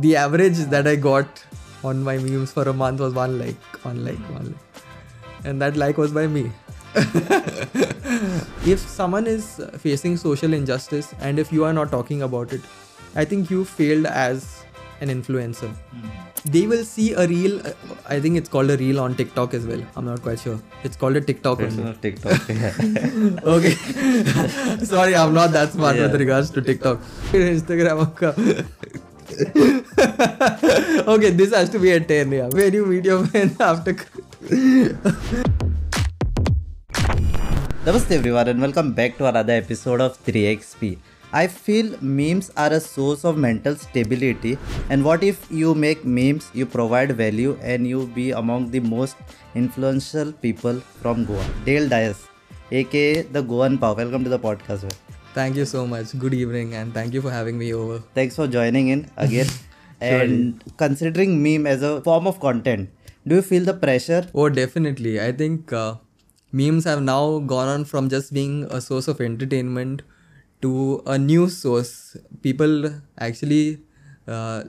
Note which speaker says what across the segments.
Speaker 1: the average that I got on my memes for a month was one like, one like, one like, and that like was by me. if someone is facing social injustice and if you are not talking about it, I think you failed as an influencer. They will see a reel. uh, I think it's called a reel on TikTok as well. I'm not quite sure. It's called a TikTok.
Speaker 2: It's on TikTok. Yeah.
Speaker 1: okay sorry i'm not that smart with regards to tiktok instagram okay this has to be a 10 yeah when you meet your after
Speaker 2: Namaste everyone and welcome back to another episode of 3XP. I feel memes are a source of mental stability and what if you make memes, you provide value and you be among the most influential people from Goa. Dale Dias, aka the Goan Pao. Welcome to the podcast.
Speaker 1: Thank you so much. Good evening and thank you for having me over.
Speaker 2: Thanks for joining in again. and considering meme as a form of content, do you feel the pressure?
Speaker 1: oh definitely. I think uh, memes have now gone on from just being a source of entertainment to a news source. People actually uh,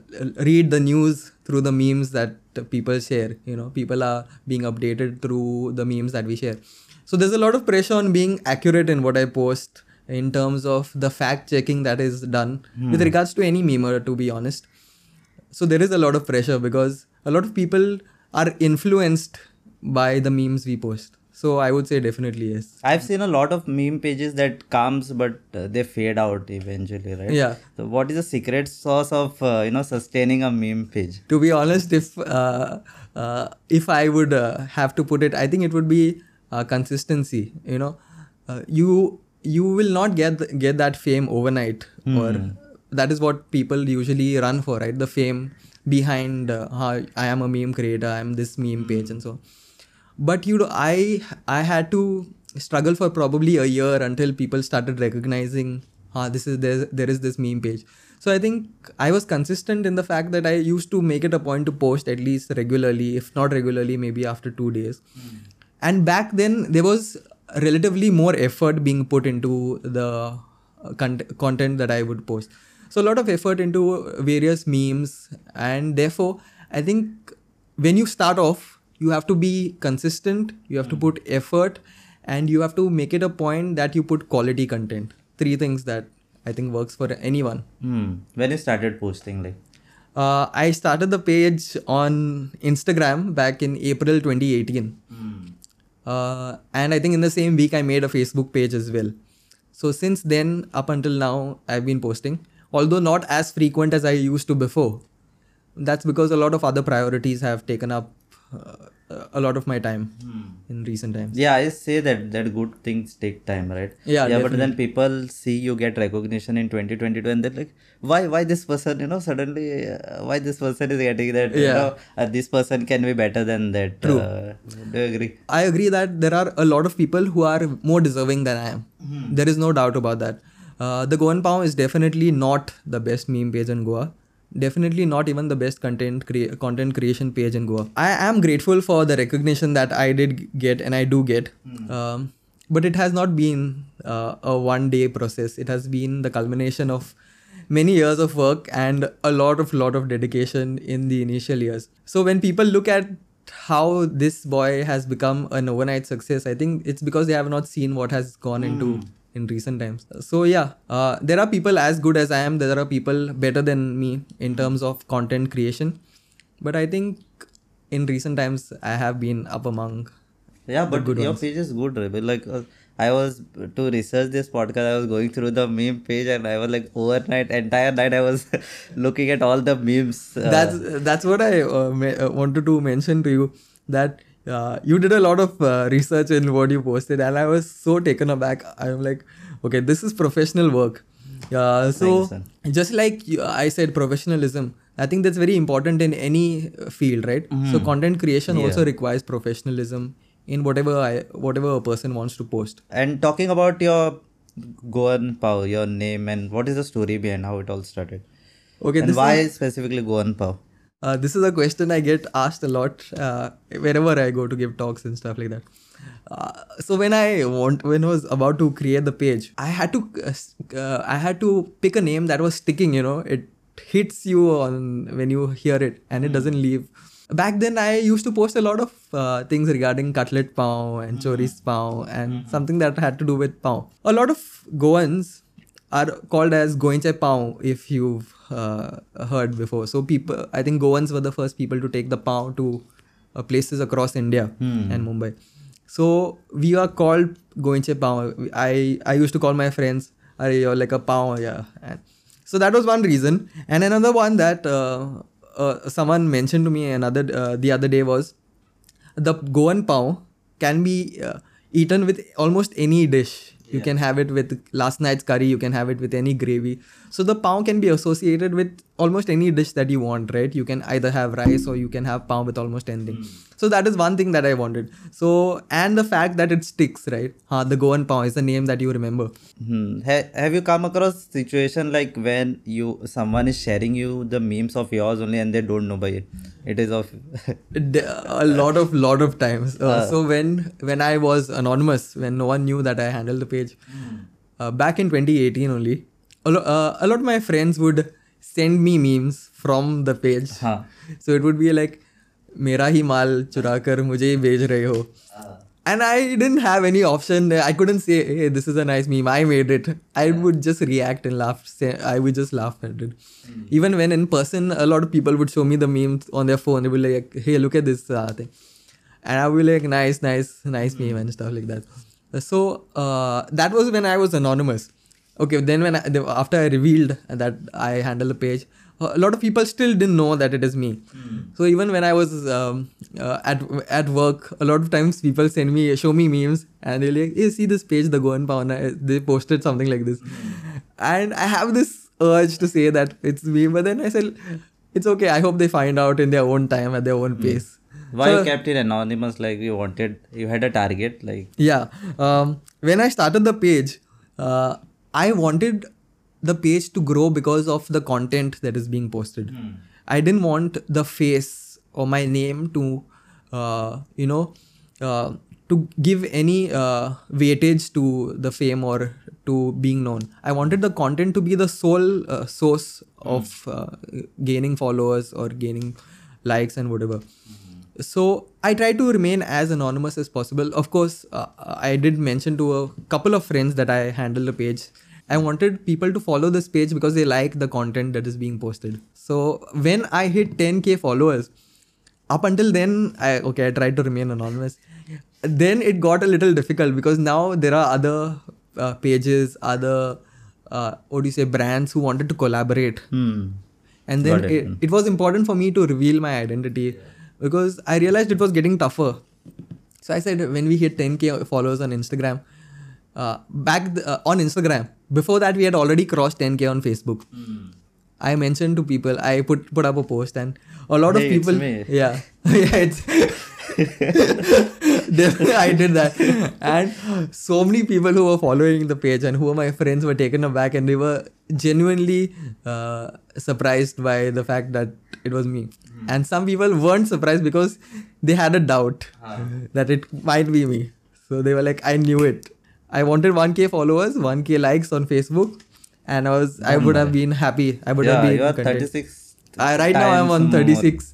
Speaker 1: read the news through the memes that people share you know. People are being updated through the memes that we share. So there's a lot of pressure on being accurate in what i post in terms of the fact checking that is done with regards to any memer to be honest. So there is a lot of pressure because a lot of people are influenced by the memes we post. So i would say definitely yes.
Speaker 2: I've seen a lot of meme pages that comes but uh, they fade out eventually, right?
Speaker 1: yeah.
Speaker 2: So what is the secret sauce of uh, you know sustaining a meme page?
Speaker 1: to be honest if uh, uh, if i would uh, have to put it i think it would be uh, consistency you know? Uh, you you will not get get that fame overnight or that is what people usually run for right? The fame behind uh, how i am a meme creator i am this meme page and so. But you know i i had to struggle for probably a year until people started recognizing ah this is there, there is this meme page. So i think i was consistent in the fact that i used to make it a point to post at least regularly if not regularly maybe after 2 days. And back then there was relatively more effort being put into the uh, con- content that i would post. So a lot of effort into various memes and therefore i think when you start off you have to be consistent you have to put effort and you have to make it a point that you put quality content. Three things that i think works for anyone.
Speaker 2: Hmm. When you started posting, like?
Speaker 1: Uh, i started the page on instagram back in april 2018 uh, and i think in the same week i made a facebook page as well. So since then up until now i've been posting. Although not as frequent as i used to before. That's because a lot of other priorities have taken up uh, a lot of my time in recent times
Speaker 2: yeah, I say that that good things take time, right?
Speaker 1: Yeah,
Speaker 2: yeah. But then people see you get recognition in 2022, and they're like, why, why this person? You know, suddenly, uh, why this person is getting that? You
Speaker 1: Yeah.
Speaker 2: know, uh, this person can be better than that.
Speaker 1: True.
Speaker 2: Uh, do you agree?
Speaker 1: I agree that there are a lot of people who are more deserving than I am. There is no doubt about that. Uh, the Goan Pao is definitely not the best meme page in Goa. Definitely not even the best content crea- content creation page in Goa. I am grateful for the recognition that I did get and I do get. Um, but it has not been uh, a one day process. It has been the culmination of many years of work and a lot of lot of dedication in the initial years so when people look at how this boy has become an overnight success i think it's because they have not seen what has gone into in recent times so yeah uh, there are people as good as i am there are people better than me in terms of content creation but i think in recent times i have been up among
Speaker 2: Yeah, but good your page is good, Rebel. Like uh, I was to research this podcast, I was going through the meme page, and I was like overnight, entire night, I was looking at all the memes. Uh,
Speaker 1: that's that's what I uh, uh, wanted to mention to you that uh, you did a lot of uh, research in what you posted, and I was so taken aback. I'm like, okay, this is professional work. Uh, so
Speaker 2: Thanks,
Speaker 1: just like you, I said, professionalism. I think that's very important in any uh, field, right? So content creation also requires professionalism in whatever I whatever a person wants to post.
Speaker 2: and talking about your Goan Pao, your name, and what is the story behind how it all started?
Speaker 1: Okay,
Speaker 2: and why
Speaker 1: is,
Speaker 2: specifically Goan Pao?
Speaker 1: Uh, this is a question I get asked a lot uh, wherever I go to give talks and stuff like that. Uh, so when I want when I was about to create the page, I had to uh, uh, I had to pick a name that was sticking. You know, it hits you on when you hear it and it doesn't leave. Back then, I used to post a lot of uh, things regarding cutlet pav and choris pav and something that had to do with pav. A lot of Goans are called as Goenche pav if you've uh, heard before. So people, I think Goans were the first people to take the pav to uh, places across India and Mumbai. So we are called Goenche pav. I I used to call my friends, "Are you're like a pav, yeah." And so that was one reason. And another one that uh, uh, someone mentioned to me another uh, the other day was the Goan pav can be uh, eaten with almost any dish. You can have it with last night's curry. You can have it with any gravy. So the pav can be associated with almost any dish that you want, right? You can either have rice or you can have pav with almost anything. So that is one thing that I wanted. So and the fact that it sticks, right? Huh, the Goan pav is the name that you remember.
Speaker 2: Hmm. Ha- have you come across situation like when you someone is sharing you the memes of yours only and they don't know by it? It is of
Speaker 1: a lot of lot of times uh, so when when i was anonymous when no one knew that i handled the page uh, back in 2018 only a, lo- uh, a lot of my friends would send me memes from the page
Speaker 2: हाँ.
Speaker 1: so it would be like मेरा ही माल चुरा कर मुझे ही बेच रहे हो and I didn't have any option. I couldn't say, "Hey, this is a nice meme. I made it." I would just react and laugh. Say, I would just laugh at it. Even when in person, a lot of people would show me the memes on their phone. They would be like, "Hey, look at this uh, thing," and I would be like, "Nice, nice, nice meme," and stuff like that. So uh, that was when I was anonymous. Okay, then when I, after I revealed that I handle the page, a lot of people still didn't know that it is me. So even when I was um, uh, at at work, a lot of times people send me show me memes and they're like, "Hey, see this page, the Goan Pauna, they posted something like this," and I have this urge to say that it's me, but then I said, "It's okay. I hope they find out in their own time at their own pace."
Speaker 2: why
Speaker 1: So-
Speaker 2: you kept it anonymous like you wanted you had a target like
Speaker 1: Yeah. Um, when I started the page, uh, I wanted the page to grow because of the content that is being posted. I didn't want the face or my name to, uh, you know, uh, to give any uh, weightage to the fame or to being known. I wanted the content to be the sole uh, source of uh, gaining followers or gaining likes and whatever. So i try to remain as anonymous as possible. Of course uh, i did mention to a couple of friends that i handle the page i wanted people to follow this page because they like the content that is being posted. So when i hit 10k followers up until then i okay i tried to remain anonymous. Then it got a little difficult because now there are other uh, pages other uh, what do you say brands who wanted to collaborate.
Speaker 2: Hmm.
Speaker 1: And then it,
Speaker 2: it.
Speaker 1: it, was important for me to reveal my identity because i realized it was getting tougher. So i said when we hit 10k followers on instagram uh, back th- uh, on instagram before that we had already crossed 10k on facebook i mentioned to people i put put up a post and a lot
Speaker 2: Hey,
Speaker 1: of
Speaker 2: it's
Speaker 1: people
Speaker 2: me.
Speaker 1: yeah yeah it's I did that, and so many people who were following the page and who were my friends were taken aback, and they were genuinely uh, surprised by the fact that it was me. And some people weren't surprised because they had a doubt that it might be me. So they were like, "I knew it. I wanted 1k followers, 1k likes on Facebook, and I was I would have been happy. I would have
Speaker 2: yeah
Speaker 1: been
Speaker 2: you are
Speaker 1: content.
Speaker 2: 36
Speaker 1: I, right now I'm on
Speaker 2: more.
Speaker 1: 36,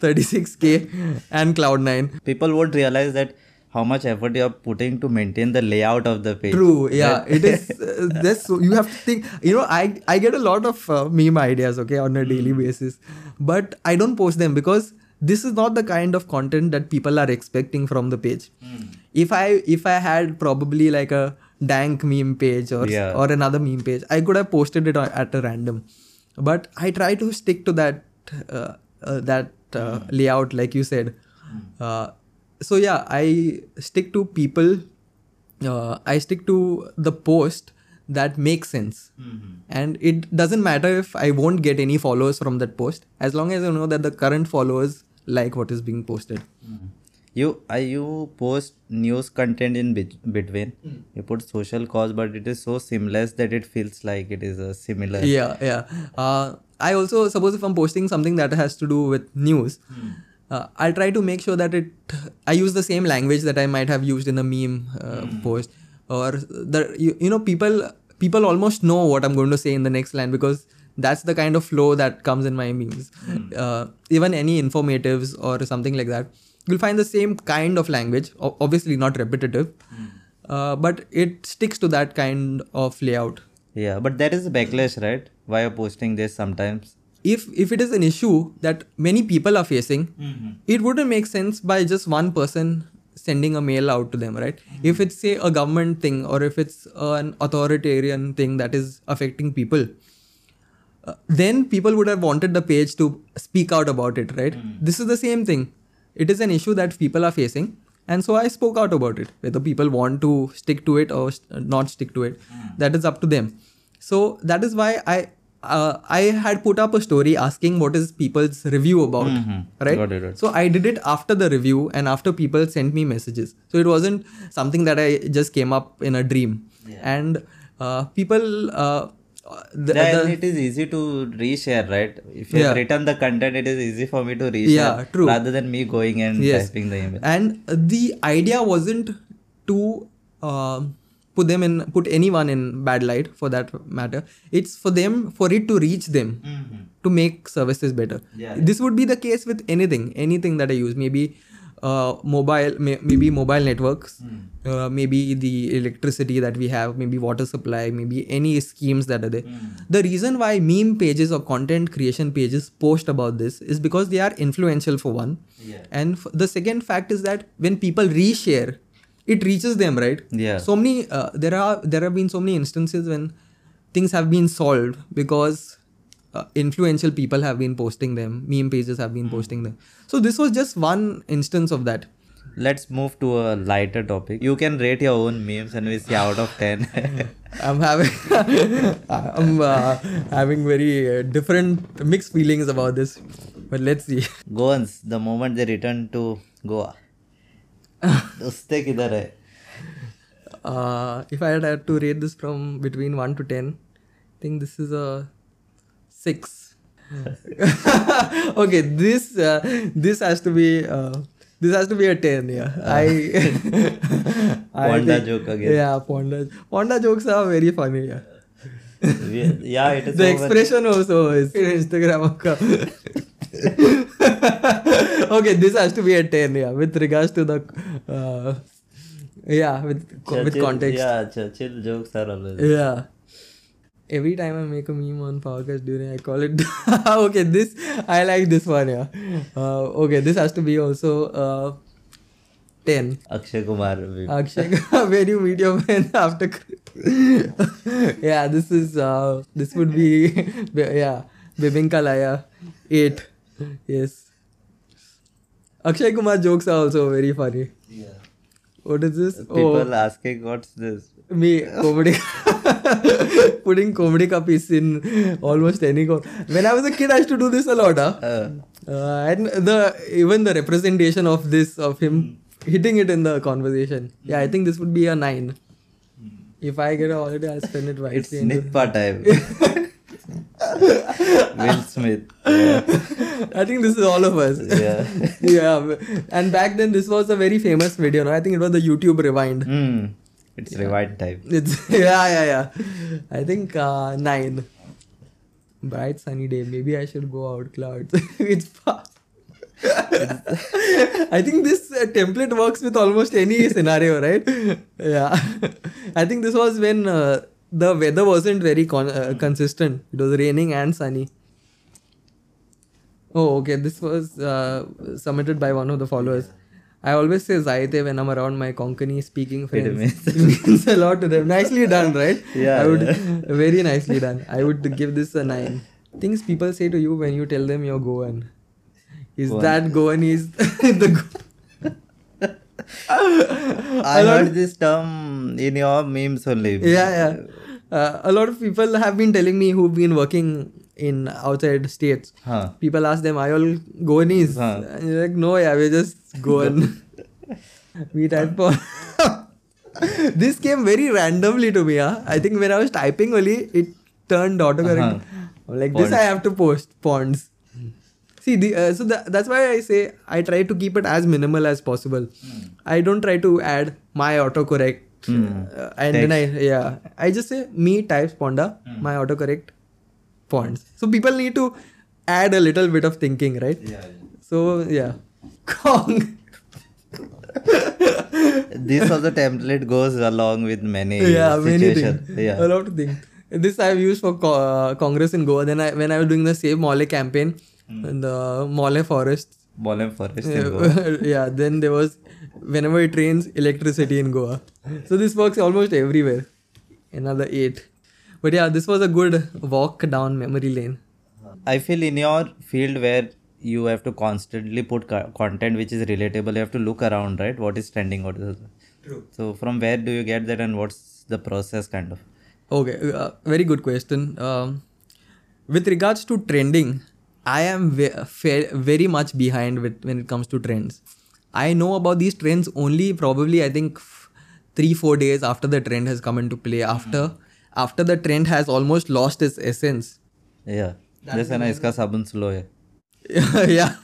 Speaker 1: 36k and Cloud9.
Speaker 2: people won't realize that how much effort you are putting to maintain the layout of the page
Speaker 1: True, yeah, it is. Uh, this so you have to think. You know, I I get a lot of uh, meme ideas, okay, on a daily basis, but I don't post them because this is not the kind of content that people are expecting from the page. If I if I had probably like a dank meme page or
Speaker 2: Yeah.
Speaker 1: or another meme page, I could have posted it at a random, but I try to stick to that uh, uh, that uh, layout, like you said. Uh, so yeah, I stick to people uh, I stick to the post that makes sense. And it doesn't matter if I won't get any followers from that post, as long as I know that the current followers like what is being posted.
Speaker 2: You uh, you post news content in bit- between. You put social cause but it is so seamless that it feels like it is a similar.
Speaker 1: Yeah, yeah. Uh, I also suppose if I'm posting something that has to do with news, uh, I'll try to make sure that it I use the same language that I might have used in a meme uh, post, or the you, you know people people almost know what I'm going to say in the next line because that's the kind of flow that comes in my memes. Uh, even any informatives or something like that, you'll find the same kind of language. Obviously, not repetitive, uh, but it sticks to that kind of layout.
Speaker 2: Yeah, but there is a backlash, right? Why you're posting this sometimes?
Speaker 1: If if it is an issue that many people are facing, it wouldn't make sense by just one person sending a mail out to them, right? If it's say a government thing or if it's an authoritarian thing that is affecting people, uh, then people would have wanted the page to speak out about it, right? This is the same thing. It is an issue that people are facing, and so I spoke out about it. Whether people want to stick to it or not stick to it, that is up to them. So that is why I uh, I had put up a story asking what is people's review about, right?
Speaker 2: Got it, it.
Speaker 1: So I did it after the review and after people sent me messages. So it wasn't something that I just came up in a dream. And uh, people, uh, the,
Speaker 2: then
Speaker 1: the-
Speaker 2: it is easy to reshare, right? If you have
Speaker 1: Yeah.
Speaker 2: written the content, it is easy for me to reshare
Speaker 1: Yeah, true.
Speaker 2: rather than me going and
Speaker 1: Yes.
Speaker 2: typing the email.
Speaker 1: and the idea wasn't to uh, put them in put anyone in bad light for that matter it's for them for it to reach them to make services better
Speaker 2: Yeah.
Speaker 1: this would be the case with anything anything that i use maybe uh, mobile may, maybe mobile networks uh, maybe the electricity that we have maybe water supply maybe any schemes that are there. The reason why meme pages or content creation pages post about this is because they are influential for one.
Speaker 2: Yeah.
Speaker 1: and f- the second fact is that when people reshare it reaches them right?
Speaker 2: Yeah.
Speaker 1: so many uh, there are there have been so many instances when things have been solved because uh, influential people have been posting them meme pages have been posting them. So this was just one instance of that.
Speaker 2: Let's move to a lighter topic. You can rate your own memes and we see out of 10
Speaker 1: i'm having i'm uh, having very uh, different mixed feelings about this but let's see.
Speaker 2: Goans the moment they return to goa. Uste kidhar hai
Speaker 1: uh, if i had to rate this from between 1 to 10 i think this is a 6. okay, this uh, this has to be uh, this has to be a 10, yeah. I, I
Speaker 2: Ponda
Speaker 1: think-
Speaker 2: joke again.
Speaker 1: Yeah, Ponda. Ponda jokes are very funny, yeah.
Speaker 2: Yeah, it is
Speaker 1: The
Speaker 2: over.
Speaker 1: expression also is Instagram account. okay, this has to be a 10, yeah, with regards to the uh, yeah, with with
Speaker 2: Churchill-
Speaker 1: context.
Speaker 2: Yeah, Churchill jokes are always.
Speaker 1: Yeah. Every time I make a meme on Powercast during, I call it. okay, this I like this one. Yeah. Uh, okay, this has to be also uh, ten.
Speaker 2: Akshay Kumar. we-
Speaker 1: Akshay, when you meet your friend after. yeah, this is uh, this would be yeah Bibinka Laya eight. Yes. Akshay Kumar jokes are also very funny. Yeah. What is this? Oh
Speaker 2: People asking what's this?
Speaker 1: me comedy putting comedy piece in almost any co- when i was a kid i used to do this a lot huh?
Speaker 2: Uh,
Speaker 1: uh, and the even the representation of this of him hitting it in the conversation yeah i think this would be a nine if i get a holiday i'll spend it
Speaker 2: it's
Speaker 1: wisely into-
Speaker 2: Nitpa time. Will Smith. Yeah.
Speaker 1: i think this is all of us
Speaker 2: yeah.
Speaker 1: yeah and back then this was a very famous video no? i think it was the youtube rewind
Speaker 2: Hmm. It's rewind time.
Speaker 1: It's yeah, yeah, yeah. I think uh, nine. Bright sunny day. Maybe I should go out clouds. it's far. I think this uh, template works with almost any scenario, right? Yeah. I think this was when uh, the weather wasn't very con- uh, consistent. It was raining and sunny. Oh, okay. This was uh, submitted by one of the followers. I always say Zaite when I'm around my Konkani speaking friends.
Speaker 2: means-
Speaker 1: It means a lot to them. Nicely done, right?
Speaker 2: Yeah,
Speaker 1: I would
Speaker 2: yeah.
Speaker 1: very nicely done. I would give this a nine. Things people say to you when you tell them you're Goan. Is
Speaker 2: Goan.
Speaker 1: that Goan is the go-
Speaker 2: I heard this term in your memes only.
Speaker 1: yeah yeah uh, a lot of people have been telling me who've been working in outside states.
Speaker 2: Huh.
Speaker 1: people ask them are you all goanies
Speaker 2: Huh.
Speaker 1: and you're like no yeah we're just goan. We type for this came very randomly to me huh? i think when i was typing only it turned autocorrect.
Speaker 2: Uh-huh.
Speaker 1: I'm like this i have to post ponds. See the, uh, so that, that's why i say i try to keep it as minimal as possible. I don't try to add my autocorrect.
Speaker 2: Hmm.
Speaker 1: uh, and then I yeah. I just say me types Ponda. My autocorrect fonts. So people need to add a little bit of thinking, right?
Speaker 2: Yeah.
Speaker 1: So yeah, Kong.
Speaker 2: this also template goes along with many
Speaker 1: yeah, many things.
Speaker 2: Yeah.
Speaker 1: A lot of things. This I've used for co- uh, Congress in Goa. Then I when I was doing the Save Mollem campaign, in the Mollem forest.
Speaker 2: Mollem forest in Goa.
Speaker 1: yeah. Then there was whenever it rains, electricity in Goa. So this works almost everywhere. Another eight. But yeah, this was a good walk down memory lane.
Speaker 2: I feel in your field where you have to constantly put co- content which is relatable, you have to look around, right? What is trending? What is
Speaker 1: True.
Speaker 2: so from where do you get that, and what's the process kind of?
Speaker 1: Okay, uh, very good question. Um, with regards to trending, I am ve- fa- very much behind with when it comes to trends. I know about these trends only probably I think f- three four days after the trend has come into play. After after the trend has almost lost its essence.
Speaker 2: Yeah. That's when iska sabun slow
Speaker 1: yeah.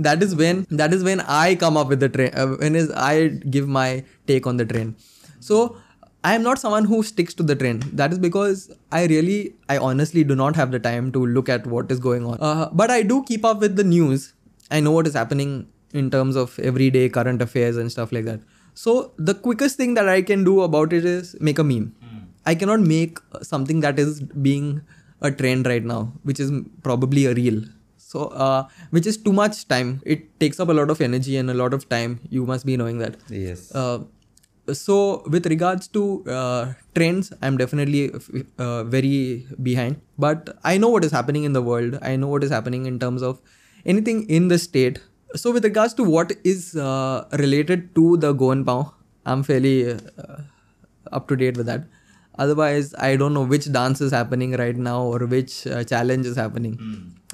Speaker 1: that is when that is when I come up with the trend. Uh, when is I give my take on the trend. So I am not someone who sticks to the trend. That is because I really, I honestly do not have the time to look at what is going on. Uh, but I do keep up with the news. I know what is happening in terms of everyday current affairs and stuff like that. So the quickest thing that I can do about it is make a meme. Hmm i cannot make uh, something that is being a trend right now which is probably a reel. So uh, which is too much time. It takes up a lot of energy and a lot of time. You must be knowing that.
Speaker 2: Yes.
Speaker 1: Uh, so with regards to uh, trends i'm definitely uh, very behind. But i know what is happening in the world. I know what is happening in terms of anything in the state. So with regards to what is uh, related to the goan pao i'm fairly uh, up to date with that otherwise i don't know which dance is happening right now or which uh, challenge is happening.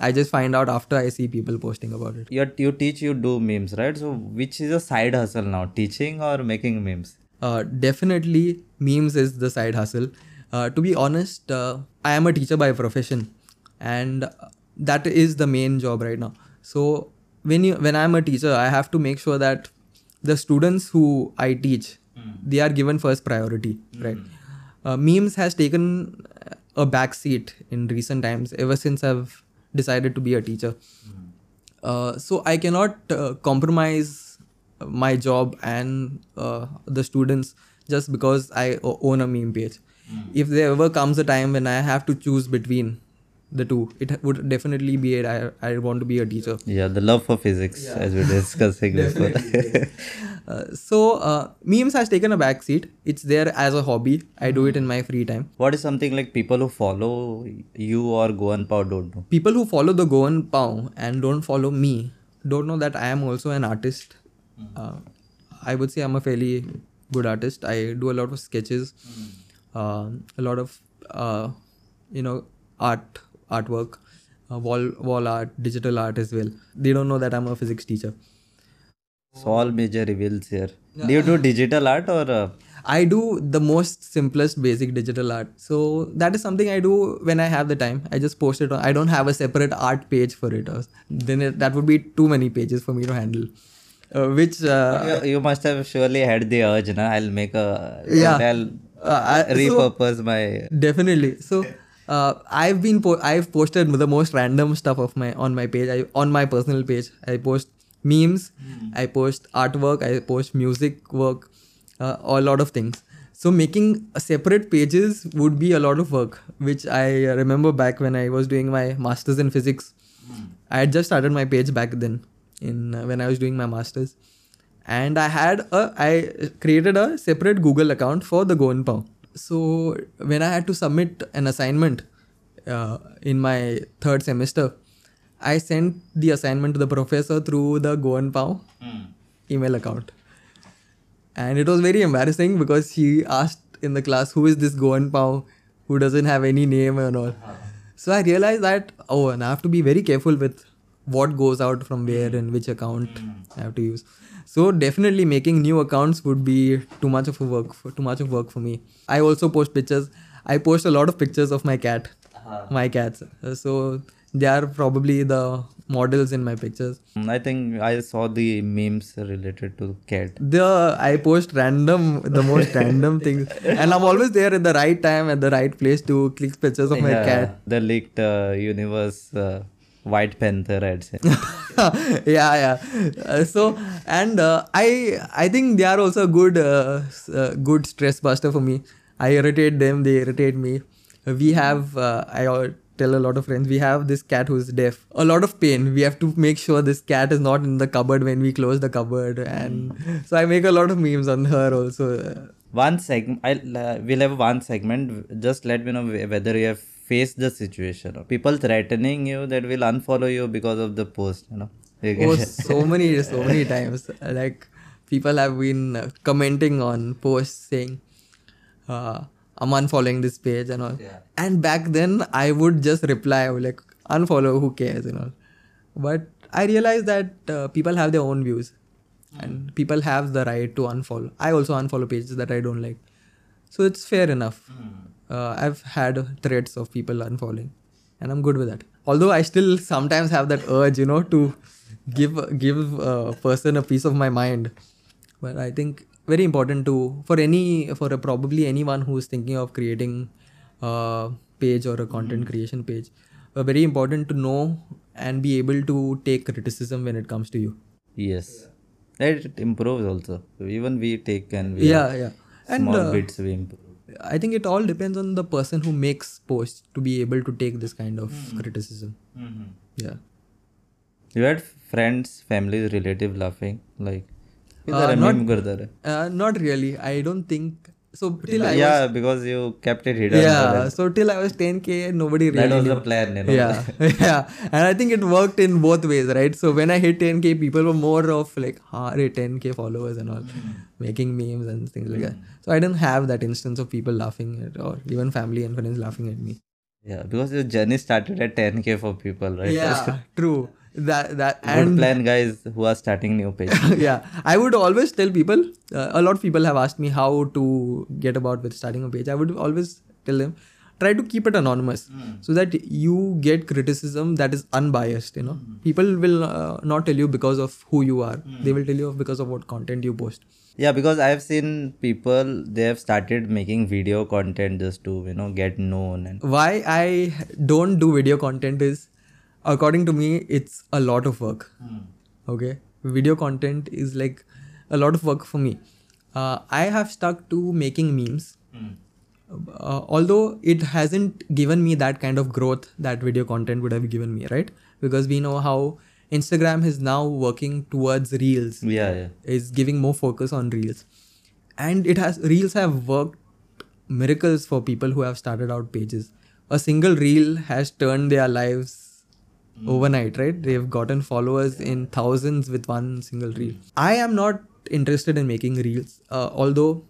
Speaker 1: I just find out after i see people posting about it.
Speaker 2: You you teach you do memes right? So which is a side hustle now teaching or making memes?
Speaker 1: Uh, definitely memes is the side hustle. Uh, to be honest uh, i am a teacher by profession and that is the main job right now. So when you when i'm a teacher i have to make sure that the students who i teach they are given first priority right uh, memes has taken a back seat in recent times ever since i've decided to be a teacher. Uh, so I cannot uh, compromise my job and uh, the students just because I own a meme page. If there ever comes a time when I have to choose between the two, it would definitely be it. I, I want to be a teacher.
Speaker 2: yeah the love for physics as we were discussing before
Speaker 1: Uh, so uh, memes has taken a back seat. It's there as a hobby. I do it in my free time.
Speaker 2: what is something like people who follow you or Goan Pao don't know
Speaker 1: People who follow the Goan Pao and don't follow me don't know that I am also an artist. Uh, I would say I'm a fairly good artist. I do a lot of sketches, uh, a lot of uh, you know art artwork, uh, wall wall art, digital art as well. They don't know that I'm a physics teacher.
Speaker 2: so all major reveals here do you do digital art or uh,
Speaker 1: I do the most simplest basic digital art. So that is something I do when I have the time. I just post it on. I don't have a separate art page for it. Or then it, that would be too many pages for me to handle. Uh, which uh,
Speaker 2: you, you must have surely had the urge na i'll make a
Speaker 1: Yeah.
Speaker 2: i'll
Speaker 1: Uh, I- so-
Speaker 2: repurpose my
Speaker 1: definitely. So uh, I've been po- I've posted the most random stuff of my on my page. I on my personal page. I post memes. I post artwork. I post music work. Uh, a lot of things. So making separate pages would be a lot of work, which I remember back when I was doing my masters in physics. I had just started my page back then, in uh, when I was doing my masters, and I had a I created a separate Google account for the Goan Pao. So when I had to submit an assignment uh, in my third semester, I sent the assignment to the professor through the Goan Pao email account. And it was very embarrassing because he asked in the class, Who is this Goan Pao who doesn't have any name and all? So I realized that, oh, and I have to be very careful with what goes out from where and which account I have to use. So definitely making new accounts would be too much of a work for too much of work for me. I also post pictures. I post a lot of pictures of my cat, my cats. So they are probably the models in my pictures.
Speaker 2: Mm, I think I saw the memes related to cat.
Speaker 1: The I post random, the most random things, and I'm always there at the right time at the right place to click pictures of my
Speaker 2: Yeah,
Speaker 1: cat.
Speaker 2: The leaked uh, universe uh, White Panther, I'd say.
Speaker 1: yeah, yeah. Uh, so and uh, I I think they are also a good uh, uh, good stress buster for me. I irritate them, they irritate me. We have uh, I tell a lot of friends we have this cat who's deaf. A lot of pain. We have to make sure this cat is not in the cupboard when we close the cupboard, and so I make a lot of memes on her also.
Speaker 2: one segment, I uh, we'll have one segment. Just let me know whether you have faced the situation. People threatening you that will unfollow you because of the post. You know. You
Speaker 1: oh, so many, so many times. Like people have been commenting on posts saying, uh, "I'm unfollowing this page" and all.
Speaker 2: Yeah.
Speaker 1: And back then, I would just reply I would like, "Unfollow, who cares?" and all. But I realized that uh, people have their own views, and people have the right to unfollow. I also unfollow pages that I don't like, so it's fair enough. Uh, I've had threats of people unfollowing, and I'm good with that. Although I still sometimes have that urge, you know, to give give a person a piece of my mind. But I think very important to for any for a, probably anyone who's thinking of creating a page or a content creation page, uh, very important to know and be able to take criticism when it comes to you.
Speaker 2: yes. It improves also. Even we take and we
Speaker 1: Yeah, yeah. And
Speaker 2: small
Speaker 1: uh,
Speaker 2: bits we improve.
Speaker 1: I think it all depends on the person who makes posts to be able to take this kind of mm-hmm. criticism. Mm-hmm. Yeah.
Speaker 2: You had friends, families, relative laughing like.
Speaker 1: Uh, not, uh, not really. I don't think so. Till I
Speaker 2: yeah, because you kept it hidden.
Speaker 1: yeah. So till I was 10k, nobody really.
Speaker 2: That was
Speaker 1: knew.
Speaker 2: the plan, you know.
Speaker 1: Yeah, yeah, and I think it worked in both ways, right? So when I hit 10k, people were more of like, "Ah, 10k followers and all, making memes and things like that." So I didn't have that instance of people laughing at, or even family and friends laughing at me.
Speaker 2: Yeah, because your journey started at 10k for people, right?
Speaker 1: Yeah, true. That that
Speaker 2: Good
Speaker 1: and
Speaker 2: plan, guys who are starting new page.
Speaker 1: yeah. I would always tell people uh, a lot of people have asked me how to get about with starting a page. I would always tell them try to keep it anonymous so that you get criticism that is unbiased you know. People will uh, not tell you because of who you are. They will tell you because of what content you post.
Speaker 2: Yeah, because I've seen people they have started making video content just to you know get known and
Speaker 1: why i don't do video content is according to me it's a lot of work. Okay? Video content is like a lot of work for me. Uh, i have stuck to making memes. Uh, although it hasn't given me that kind of growth that video content would have given me right? Because we know how instagram is now working towards reels.
Speaker 2: Yeah, yeah.
Speaker 1: is giving more focus on reels. And it has reels have worked miracles for people who have started out pages. A single reel has turned their lives overnight right? They've gotten followers in thousands with one single reel. I am not interested in making reels uh, although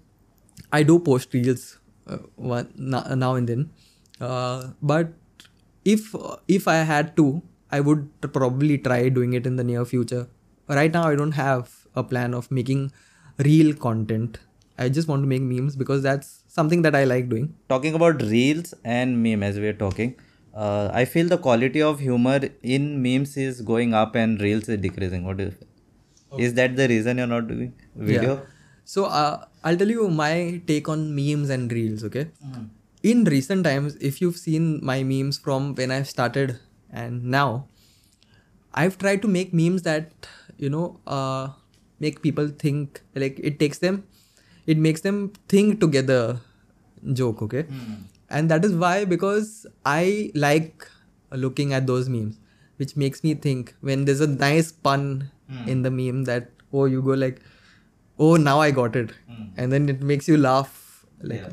Speaker 1: i do post reels uh, one, now, now and then. Uh, but if if i had to i would probably try doing it in the near future. Right now i don't have a plan of making real content. I just want to make memes because that's something that i like doing.
Speaker 2: Talking about reels and meme as we are talking, uh, I feel the quality of humor in memes is going up and reels is decreasing. What is, feel? Is that the reason you're not doing video?
Speaker 1: Yeah. So uh, I'll tell you my take on memes and reels. Okay. In recent times, if you've seen my memes from when I started and now, I've tried to make memes that you know uh, make people think like it takes them, it makes them think together. Joke. Okay. And that is why because I like looking at those memes, which makes me think when there's a nice pun in the meme that oh you go like oh now i got it. And then it makes you laugh like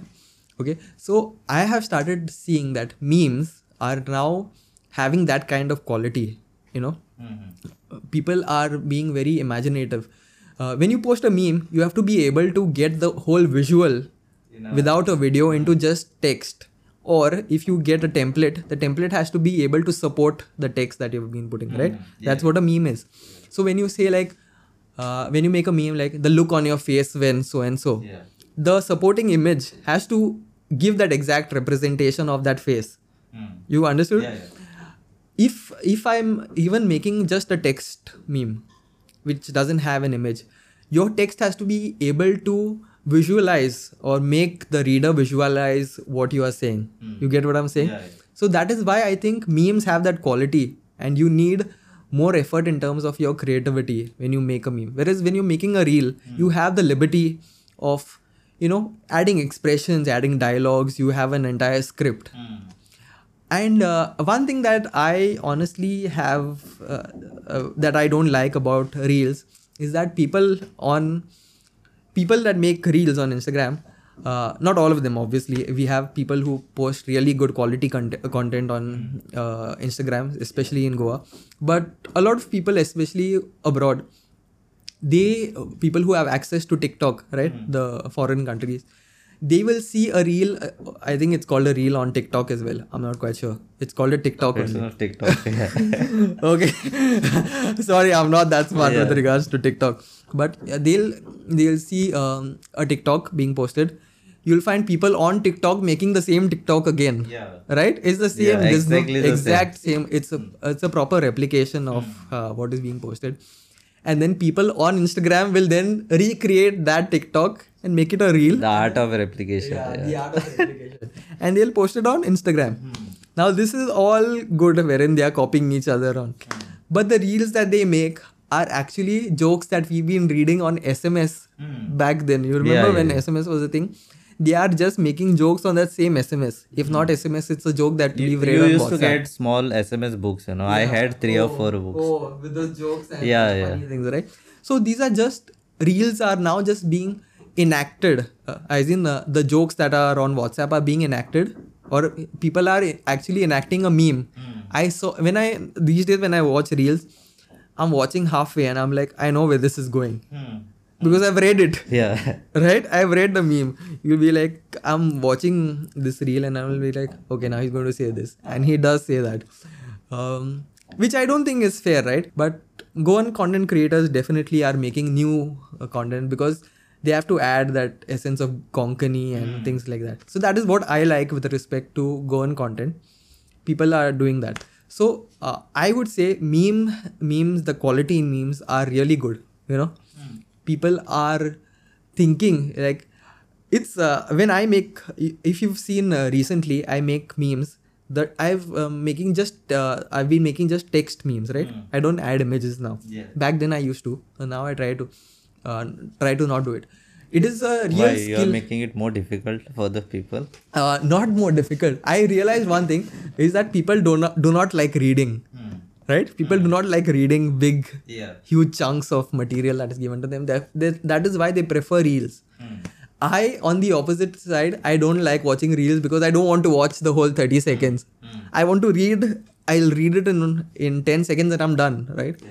Speaker 1: okay? So i have started seeing that memes are now having that kind of quality you know? Uh, people are being very imaginative. Uh, when you post a meme you have to be able to get the whole visual without a video into just text. Or if you get a template the template has to be able to support the text that you've been putting right? That's what a meme is. So when you say like uh, when you make a meme like the look on your face when so and so the supporting image has to give that exact representation of that face. You understood? If if I'm even making just a text meme, which doesn't have an image, your text has to be able to visualize or make the reader visualize what you are saying. You get what I'm saying?
Speaker 2: Yeah, yeah.
Speaker 1: So that is why I think memes have that quality, and you need more effort in terms of your creativity when you make a meme. Whereas when you're making a reel, you have the liberty of you know adding expressions, adding dialogues. You have an entire script. And uh, one thing that I honestly have uh, uh, that I don't like about reels is that people on people that make reels on Instagram, uh, not all of them obviously. We have people who post really good quality content content on uh, Instagram, especially in Goa. But a lot of people, especially abroad, they people who have access to TikTok, right? The foreign countries, they will see a reel. uh, I think it's called a reel on TikTok as well. I'm not quite sure. It's called a TikTok.
Speaker 2: It's
Speaker 1: only.
Speaker 2: not TikTok. Yeah.
Speaker 1: okay sorry i'm not that smart with regards to tiktok but they'll they'll see um, a tiktok being posted you'll find people on tiktok making the same tiktok again
Speaker 2: Yeah.
Speaker 1: right it's the same
Speaker 2: Yeah, exactly the same.
Speaker 1: exact same. it's a it's a proper replication of uh, what is being posted and then people on instagram will then recreate that tiktok and make it a reel
Speaker 2: the art of replication. Yeah.
Speaker 1: the art of replication. and they'll post it on Instagram. Now this is all good wherein they are copying each other on. But the reels that they make are actually jokes that we've been reading on SMS back then. You remember
Speaker 2: Yeah,
Speaker 1: when
Speaker 2: yeah.
Speaker 1: SMS was a thing? They are just making jokes on that same SMS. If not SMS, it's a joke that
Speaker 2: You,
Speaker 1: we've
Speaker 2: you
Speaker 1: read on
Speaker 2: used to get small SMS books, you know. I had three or four books.
Speaker 1: Oh, with those jokes and
Speaker 2: Yeah,
Speaker 1: funny
Speaker 2: yeah.
Speaker 1: things, right? So these are just reels are now just being enacted, uh, as in uh, the jokes that are on WhatsApp are being enacted, or people are actually enacting a meme. I saw when I these days when I watch reels, I'm watching halfway and I'm like, I know where this is going. Because I've read it.
Speaker 2: Yeah.
Speaker 1: right? I've read the meme. You'll be like i'm watching this reel and i will be like okay now he's going to say this. And he does say that. Um, which i don't think is fair right? But goan content creators definitely are making new uh, content because they have to add that essence of konkani and things like that. So that is what i like with respect to goan content. People are doing that so uh, i would say meme memes the quality in memes are really good you know? People are thinking like it's uh, when i make if you've seen uh, recently i make memes that i've um, making just uh, i've been making just text memes right? I don't add images now.
Speaker 2: Yeah.
Speaker 1: back then i used to and now i try to uh, try to not do it it is a real
Speaker 2: Why you are making it more difficult for the people?
Speaker 1: uh, not more difficult. I realized one thing is that people do not do not like reading hmm. right? People do hmm. not like reading big
Speaker 2: Yeah.
Speaker 1: huge chunks of material that is given to them. That, that, that is why they prefer reels. Hmm. I on the opposite side i don't like watching reels because i don't want to watch the whole 30 seconds. I want to read i'll read it in in 10 seconds and i'm done right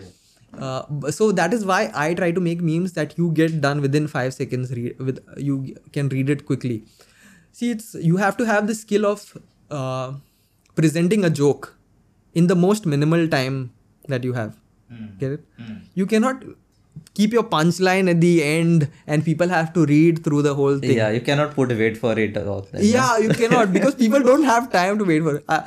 Speaker 1: uh, so that is why i try to make memes that you get done within 5 seconds re- with you can read it quickly. See it's you have to have the skill of uh, presenting a joke in the most minimal time that you have. Get it? You cannot keep your punchline at the end and people have to read through the whole thing
Speaker 2: Yeah, you cannot put wait for it all the time.
Speaker 1: yeah, you cannot because people don't have time to wait for it. Uh,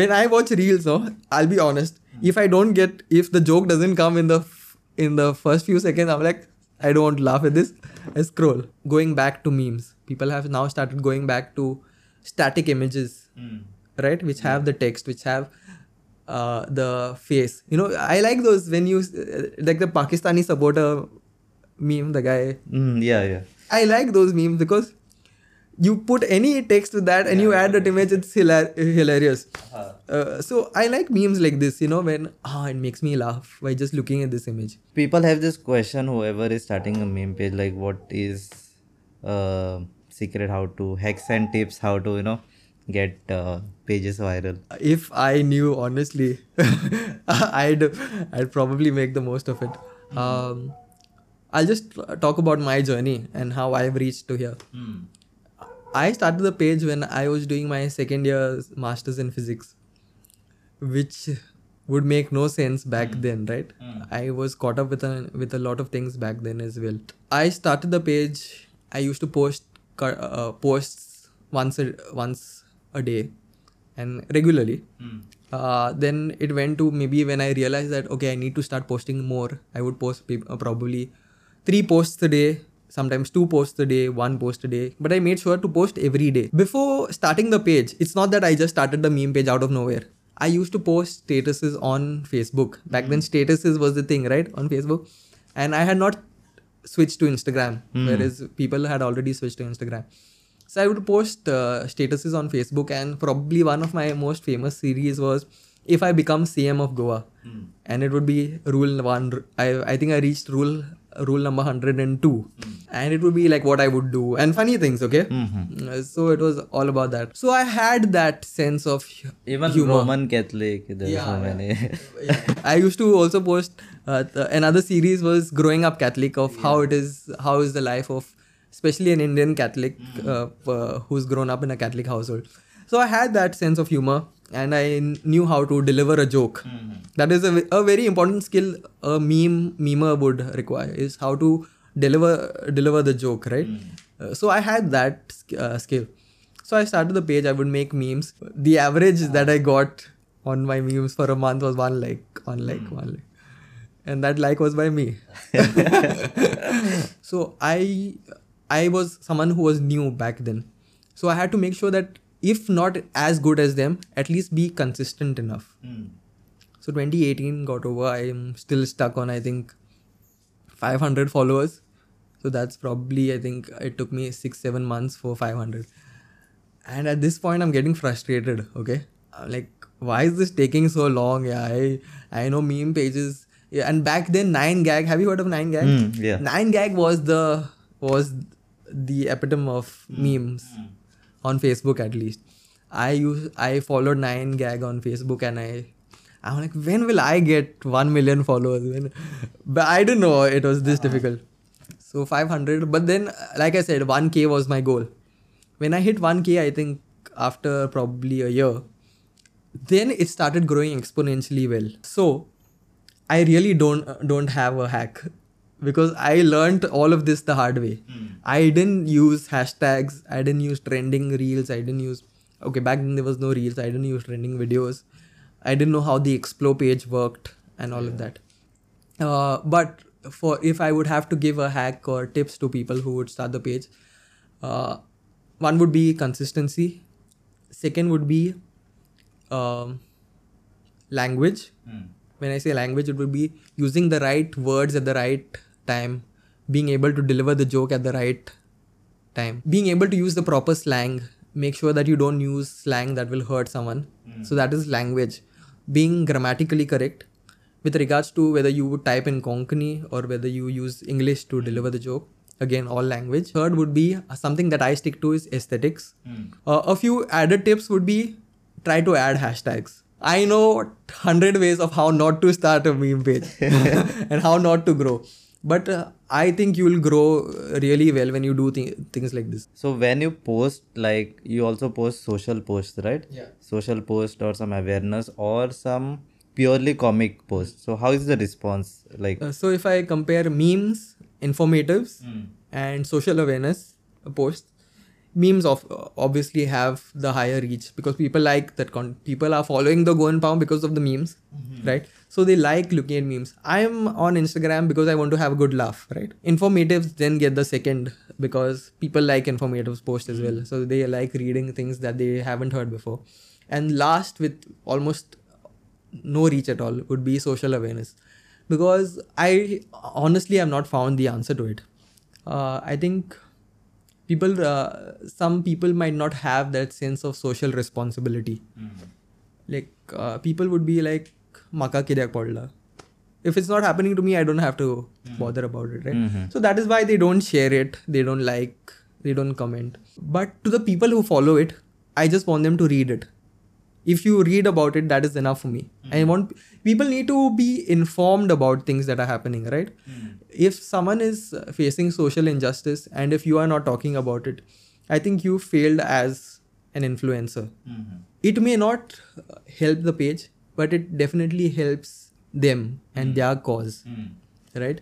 Speaker 1: when I watch reels, no, I'll be honest. If I don't get, if the joke doesn't come in the f- in the first few seconds, I'm like, I don't want to laugh at this. I scroll. Going back to memes, people have now started going back to static images, right? Which have the text, which have uh, the face. You know, I like those when you uh, like the Pakistani supporter meme, the guy
Speaker 2: Mm, yeah, yeah.
Speaker 1: I like those memes because you put any text to that and you add that image, it's hilar- hilarious. Uh, so I like memes like this, you know, when ah, it makes me laugh by just looking at this image.
Speaker 2: People have this question, whoever is starting a meme page, like what is uh, secret how to hacks and tips how to, you know, get uh, pages viral.
Speaker 1: If I knew, honestly, I'd I'd probably make the most of it. Um, I'll just talk about my journey and how I've reached to here. I started the page when I was doing my second year masters in physics, which would make no sense back then, right? I was caught up with a with a lot of things back then as well. I started the page. I used to post uh, posts once a once a day, and regularly. Uh, then it went to maybe when I realized that okay, I need to start posting more. I would post uh, probably three posts a day, sometimes two posts a day, one post a day. But I made sure to post every day. Before starting the page, it's not that I just started the meme page out of nowhere. I used to post statuses on Facebook. Back then, statuses was the thing, right? On Facebook. And I had not switched to Instagram, whereas people had already switched to Instagram. So I would post uh, statuses on Facebook, and probably one of my most famous series was if I become CM of Goa, and it would be rule one. I I think I reached rule rule number hundred and two, and it would be like what I would do and funny things. Okay, Uh, so it was all about that. So I had that sense of hu-
Speaker 2: Even
Speaker 1: humor.
Speaker 2: Roman Catholic, there are so many.
Speaker 1: I used to also post uh, the, another series was growing up Catholic of how it is how is the life of especially an Indian Catholic uh, uh, who's grown up in a Catholic household. So I had that sense of humor and I knew how to deliver a joke. That is a, a very important skill a meme memer would require is how to deliver deliver the joke, right? Uh, so I had that uh, skill. So I started the page. I would make memes. The average that I got on my memes for a month was one like, one like, one like, and that like was by me. so I, I was someone who was new back then. So I had to make sure that if not as good as them, at least be consistent enough. So 2018 got over. I'm still stuck on I think 500 followers. So that's probably I think it took me six seven months for 500. And at this point, I'm getting frustrated. Okay, I'm like, why is this taking so long? Yeah, I I know meme pages. Yeah, and back then, Nine Gag. Have you heard of Nine Gag?
Speaker 2: Mm, yeah.
Speaker 1: Nine Gag was the was the epitome of hmm. memes hmm. on Facebook at least. I use I followed Nine Gag on Facebook and I I'm like when will I get one million followers? When but I didn't know it was this uh-huh. difficult. So 500, but then like I said, 1k was my goal. When I hit 1k, I think after probably a year, then it started growing exponentially well. So I really don't don't have a hack because I learned all of this the hard way. I didn't use hashtags. I didn't use trending reels. I didn't use okay back then there was no reels. I didn't use trending videos. I didn't know how the explore page worked and all of that. Uh, but for if I would have to give a hack or tips to people who would start the page, uh, one would be consistency. Second would be um, language. When I say language, it would be using the right words at the right time, being able to deliver the joke at the right time, being able to use the proper slang. Make sure that you don't use slang that will hurt someone. So that is language. Being grammatically correct with regards to whether you would type in Konkani or whether you use English to deliver the joke. Again, all language. Third would be uh, something that I stick to is aesthetics. Uh, a few added tips would be try to add hashtags. I know hundred ways of how not to start a meme page and how not to grow, but uh, I think you will grow really well when you do thi- things like this.
Speaker 2: So when you post, like you also post social posts, right?
Speaker 1: Yeah.
Speaker 2: Social post or some awareness or some purely comic post So how is the response? Like,
Speaker 1: Uh, so if I compare memes, informatives, and social awareness posts, memes of obviously have the higher reach because people like that. Con- people are following the Goan Pao because of the memes, right? So they like looking at memes. I'm on Instagram because I want to have a good laugh, right? Informatives then get the second because people like informatives post as well. So they like reading things that they haven't heard before. And last, with almost no reach at all would be social awareness because i honestly have not found the answer to it uh, i think people uh, some people might not have that sense of social responsibility. Mm-hmm. Like uh, people would be like maka kidyak podla if it's not happening to me i don't have to mm-hmm. bother about it right? Mm-hmm. So that is why they don't share it they don't like they don't comment. But to the people who follow it i just want them to read it. If you read about it that is enough for me. I want people need to be informed about things that are happening right if someone is uh, facing social injustice and if you are not talking about it i think you failed as an influencer. It may not uh, help the page but it definitely helps them and their cause right?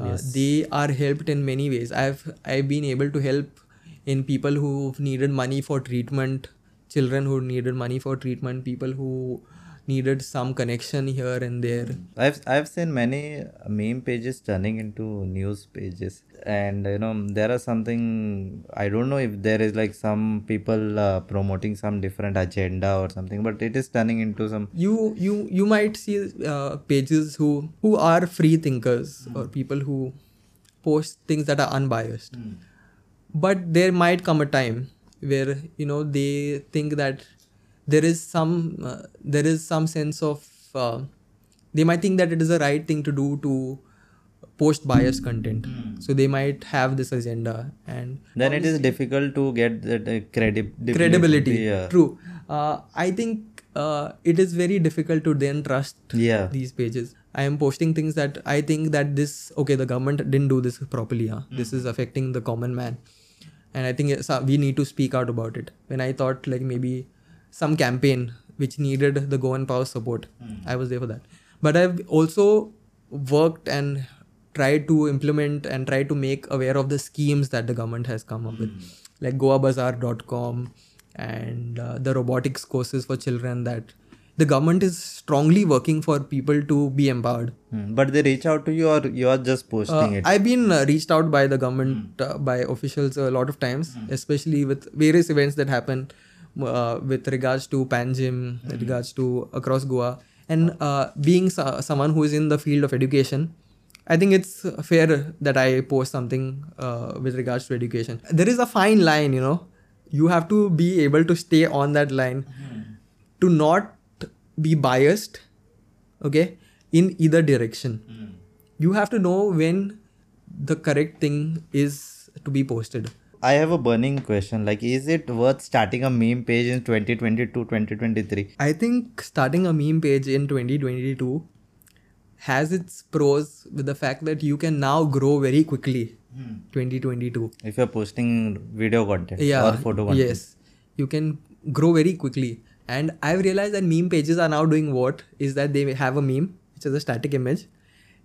Speaker 1: Uh, they are helped in many ways. I've i've been able to help in people who've needed money for treatment children who needed money for treatment people who needed some connection here and there.
Speaker 2: I've I've seen many meme pages turning into news pages, and you know there are something I don't know if there is like some people uh, promoting some different agenda or something, but it is turning into some.
Speaker 1: You you you might see uh, pages who who are free thinkers or people who post things that are unbiased, but there might come a time where you know they think that there is some uh, there is some sense of uh, they might think that it is the right thing to do to post biased content. So they might have this agenda and
Speaker 2: Then it is difficult to get that uh, credi-
Speaker 1: credibility.
Speaker 2: Yeah.
Speaker 1: true. Uh, i think uh, it is very difficult to then trust
Speaker 2: Yeah.
Speaker 1: these pages. I am posting things that i think that this okay the government didn't do this properly huh? this is affecting the common man. And i think uh, we need to speak out about it. When i thought like maybe some campaign which needed the Goan Pao support. I was there for that. But i've also worked and tried to implement and try to make aware of the schemes that the government has come up with. Like goabazaar.com and uh, the robotics courses for children that the government is strongly working for people to be empowered.
Speaker 2: Hmm. But they reach out to you, or you are just posting
Speaker 1: uh,
Speaker 2: it.
Speaker 1: I've been uh, reached out by the government uh, by officials a lot of times, especially with various events that happen uh, with regards to Panjim, with regards to across Goa, and uh, being so- someone who is in the field of education. I think it's fair that I post something uh, with regards to education. There is a fine line, you know. You have to be able to stay on that line to not be biased, okay, in either direction you have to know when the correct thing is to be posted
Speaker 2: I have a burning question. Like, is it worth starting a meme page in 2022, 2023?
Speaker 1: i think starting a meme page in 2022 has its pros with the fact that you can now grow very quickly hmm. 2022
Speaker 2: If you're posting video content
Speaker 1: yeah
Speaker 2: or photo content.
Speaker 1: yes you can grow very quickly and i've realized that meme pages are now doing what is that they have a meme which is a static image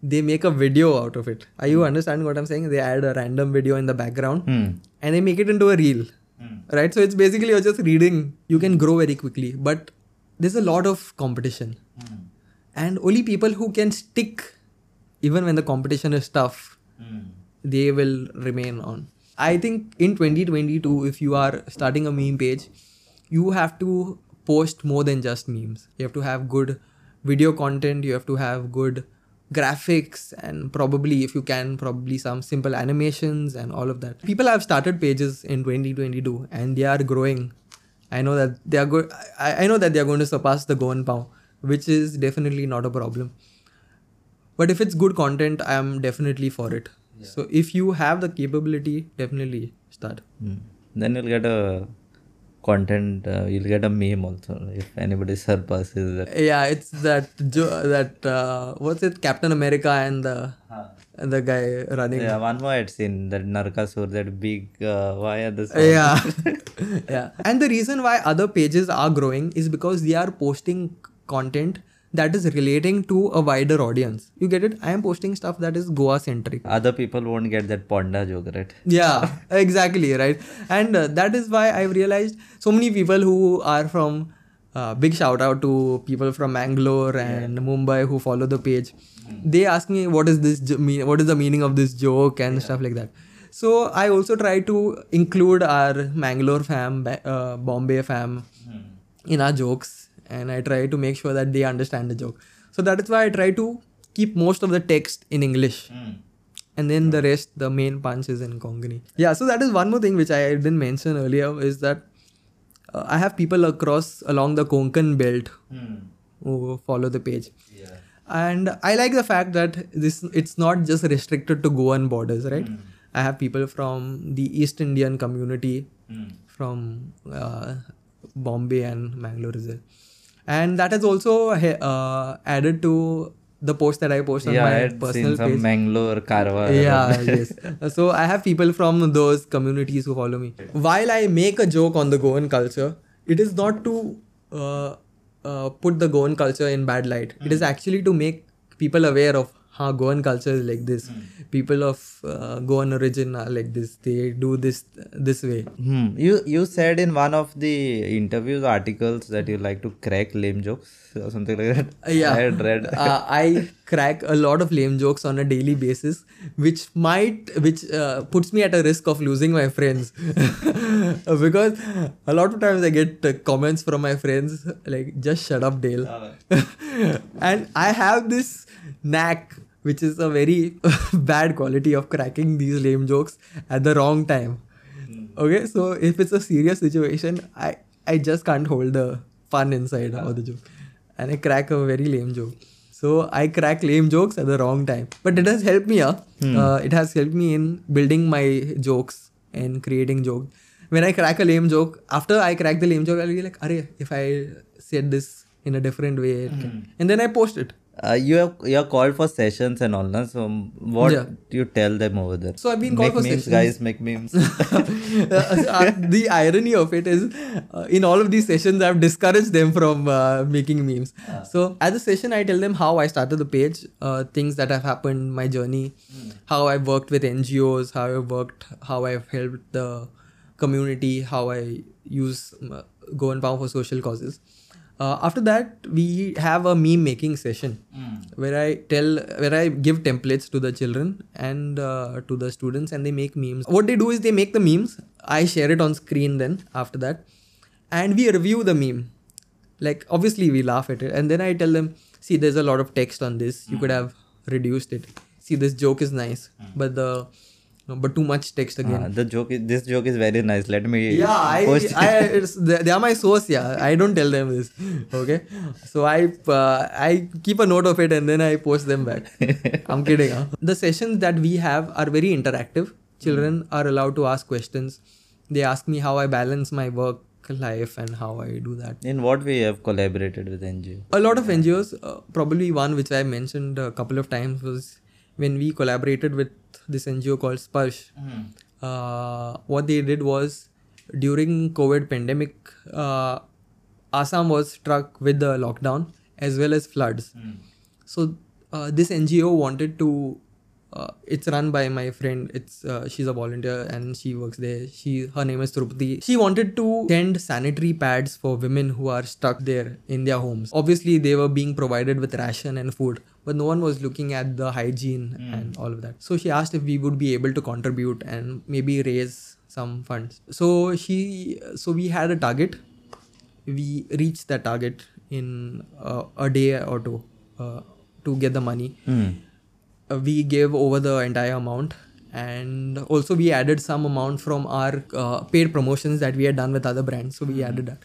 Speaker 1: they make a video out of it. Are you hmm. understanding what i'm saying? They add a random video in the background
Speaker 2: Hmm.
Speaker 1: and they make it into a reel. Hmm. Right? So it's basically you're just reading. You can grow very quickly. But there's a lot of competition. Hmm. And only people who can stick even when the competition is tough they will remain on. I think in 2022 if you are starting a meme page you have to post more than just memes. You have to have good video content. You have to have good graphics and probably if you can probably some simple animations and all of that. People have started pages in 2022 and they are growing. I know that they are good I, I know that they are going to surpass the Goan Pao which is definitely not a problem. But if it's good content i am definitely for it. So if you have the capability definitely start.
Speaker 2: Hmm. Then you'll get a content, uh, you'll get a meme also if anybody surpasses that.
Speaker 1: yeah it's that jo- that uh, what's it captain america and the and the guy running.
Speaker 2: Yeah, one more I'd seen that Narkasur, that big, uh, why are the
Speaker 1: yeah. Yeah. And the reason why other pages are growing is because they are posting content that is relating to a wider audience. You get it? I am posting stuff that is goa centric
Speaker 2: Other people won't get that Ponda joke, right?
Speaker 1: yeah exactly right? And uh, that is why i've realized so many people who are from uh, big shout out to people from Mangalore and Mumbai who follow the page. They ask me what is this jo- mean, what is the meaning of this joke? and stuff like that. So I also try to include our Mangalore fam, uh, Bombay fam in our jokes, and I try to make sure that they understand the joke. So that is why I try to keep most of the text in English. And then the rest the main punch is in Konkani yeah so that is one more thing which i didn't mention earlier is that uh, i have people across along the konkan belt who follow the page. And i like the fact that this it's not just restricted to goan borders right? I have people from the east indian community from uh, bombay and mangalore as well and that has also uh, added to the post that i post on
Speaker 2: Yeah, I
Speaker 1: my
Speaker 2: had
Speaker 1: personal page.
Speaker 2: Mangalore, Karwar.
Speaker 1: yeah yes. So i have people from those communities who follow me. While i make a joke on the goan culture it is not to uh, uh, put the goan culture in bad light. It is actually to make people aware of how Goan culture is like this. People of uh, Goan origin are like this. They do this this way.
Speaker 2: Hmm. You you said in one of the interviews articles that you like to crack lame jokes or something like that.
Speaker 1: Uh, yeah.
Speaker 2: I had read.
Speaker 1: uh, I crack a lot of lame jokes on a daily basis, which might, which uh, puts me at a risk of losing my friends, because a lot of times I get uh, comments from my friends like, "Just shut up, Dale," and I have this knack, which is a very bad quality of cracking these lame jokes at the wrong time. Okay, so if it's a serious situation, I I just can't hold the fun inside of the joke, and I crack a very lame joke. So I crack lame jokes at the wrong time, but it has helped me. Uh, uh, it has helped me in building my jokes and creating jokes. When I crack a lame joke, after I crack the lame joke, I'll be like, "Arey, if I said this in a different way," it and then I post it.
Speaker 2: Uh, you have you are called for sessions and all that. So what
Speaker 1: Yeah.
Speaker 2: do you tell them over there?
Speaker 1: So I've been called
Speaker 2: make
Speaker 1: for
Speaker 2: memes,
Speaker 1: sessions.
Speaker 2: guys. Make memes.
Speaker 1: Uh, the irony of it is, uh, in all of these sessions, I've discouraged them from uh, making memes. So at the session, I tell them how I started the page, uh, things that have happened, my journey, how I've worked with NGOs, how I've worked, how I've helped the community, how I use uh, Goan Pao for social causes. Uh, after that, we have a meme making session where I tell, where I give templates to the children and uh, to the students, and they make memes. What they do is they make the memes. I share it on screen then after that, and we review the meme. Like obviously we laugh at it, and then I tell them, see, there's a lot of text on this. You could have reduced it. See, this joke is nice, but the but too much text again.
Speaker 2: Uh, the joke is this joke is very nice. Let me
Speaker 1: Yeah, I. I it's, they they are my source. Yeah, I don't tell them this. Okay, so I uh, I keep a note of it and then I post them back. I'm kidding. Huh? The sessions that we have are very interactive. Children are allowed to ask questions. They ask me how I balance my work life and how I do that.
Speaker 2: In what way you have collaborated with NGO?
Speaker 1: A lot of NGOs, uh, probably one which I mentioned a couple of times was when we collaborated with this NGO called Sparsh. Uh, what they did was during COVID pandemic, uh, Assam was struck with the lockdown as well as floods. So uh, this NGO wanted to. Uh, it's run by my friend. It's uh, she's a volunteer and she works there. She her name is Trupati. She wanted to send sanitary pads for women who are stuck there in their homes. Obviously, they were being provided with ration and food, but no one was looking at the hygiene and all of that. So she asked if we would be able to contribute and maybe raise some funds. So she so we had a target. We reached that target in uh, a day or two uh, to get the money
Speaker 2: Hmm.
Speaker 1: uh, we gave over the entire amount and also we added some amount from our uh, paid promotions that we had done with other brands so we added that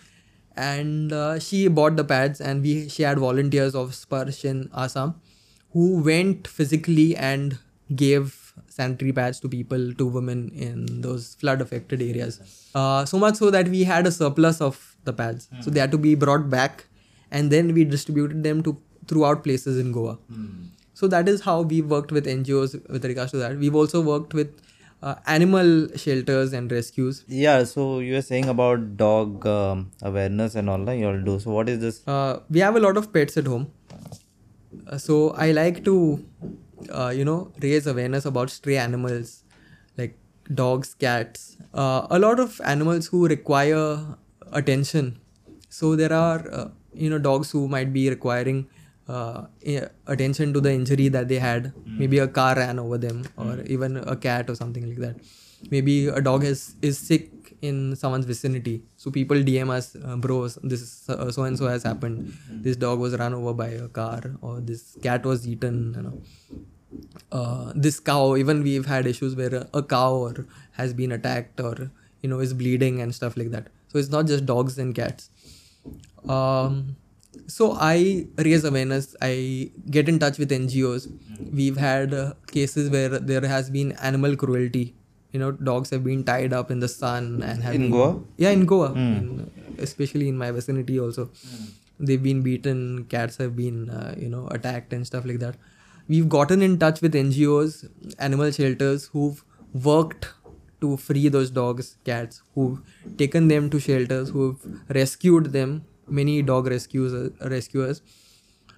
Speaker 1: and uh, she bought the pads and we she had volunteers of Sparsh in Assam who went physically and gave sanitary pads to people to women in those flood affected areas uh, so much so that we had a surplus of the pads so they had to be brought back and then we distributed them to throughout places in Goa so that is how we've worked with NGOs with regards to that. We've also worked with uh, animal shelters and rescues.
Speaker 2: Yeah, so you were saying about dog um, awareness and all that you all do. So what is this?
Speaker 1: Uh, we have a lot of pets at home. So I like to, uh, you know, raise awareness about stray animals like dogs, cats. Uh, a lot of animals who require attention. So there are, uh, you know, dogs who might be requiring uh, attention to the injury that they had. Maybe a car ran over them, or even a cat or something like that. Maybe a dog is is sick in someone's vicinity. So people DM us, uh, bros, this so and so has happened. This dog was run over by a car, or this cat was eaten. You know, uh, this cow. Even we've had issues where a, a cow or has been attacked or you know is bleeding and stuff like that. So it's not just dogs and cats. Um, so I raise awareness. I get in touch with NGOs. We've had uh, cases where there has been animal cruelty. You know, dogs have been tied up in the sun and have
Speaker 2: In
Speaker 1: been-
Speaker 2: Goa?
Speaker 1: Yeah, in Goa, in, especially in my vicinity also. They've been beaten. Cats have been, uh, you know, attacked and stuff like that. We've gotten in touch with NGOs, animal shelters who've worked to free those dogs, cats, who've taken them to shelters, who've rescued them, many dog rescues, rescuers,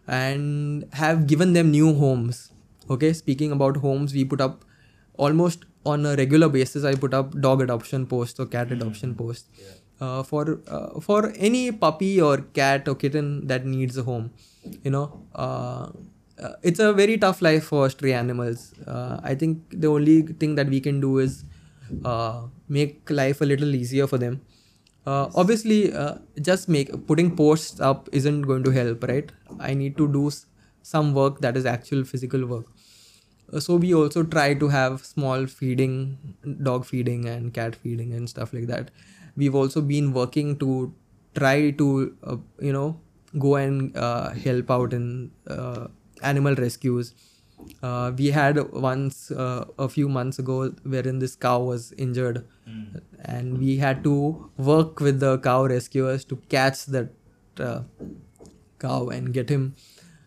Speaker 1: and have given them new homes, Okay, speaking about homes, we put up almost on a regular basis. I put up dog adoption posts or cat adoption posts uh, for uh, for any puppy or cat or kitten that needs a home. You know, uh, uh, it's a very tough life for stray animals. Uh, I think the only thing that we can do is uh, make life a little easier for them. Uh, obviously, uh, just make putting posts up isn't going to help, right? I need to do some work that is actual physical work. So we also try to have small feeding, dog feeding and cat feeding and stuff like that. We've also been working to try to, uh, you know, go and uh, help out in uh, animal rescues. Uh, we had once uh, a few months ago wherein this cow was injured, and we had to work with the cow rescuers to catch that uh, cow and get him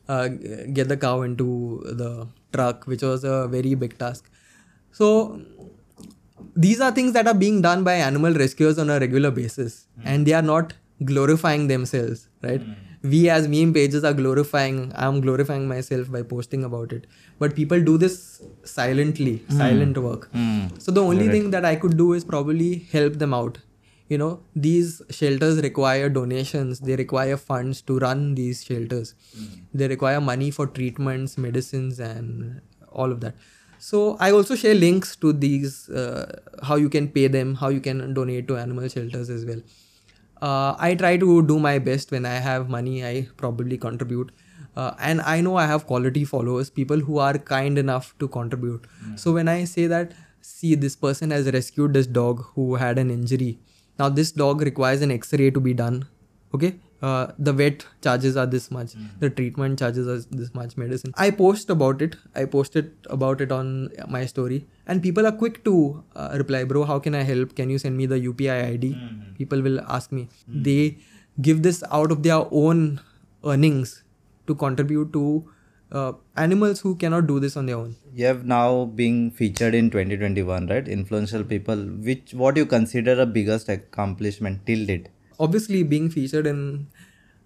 Speaker 1: uh, get the cow into the truck which was a very big task. So these are things that are being done by animal rescuers on a regular basis hmm. and they are not glorifying themselves right? Hmm. We as meme pages are glorifying i'm glorifying myself by posting about it. But people do this silently hmm. silent work. So the only thing that i could do is probably help them out you know these shelters require donations. They require funds to run these shelters. They require money for treatments medicines and all of that. So i also share links to these uh, how you can pay them how you can donate to animal shelters as well. Uh, i try to do my best. When i have money i probably contribute. Uh, and i know i have quality followers people who are kind enough to contribute. So when i say that see this person has rescued this dog who had an injury now this dog requires an x-ray to be done okay? Uh, the vet charges are this much. The treatment charges are this much medicine. I post about it. I posted about it on my story. And people are quick to uh, reply bro how can i help? Can you send me the upi id people will ask me. They give this out of their own earnings to contribute to uh, animals who cannot do this on their own
Speaker 2: You have now being featured in 2021, right? Influential people. Which what you consider a biggest accomplishment till date?
Speaker 1: obviously being featured in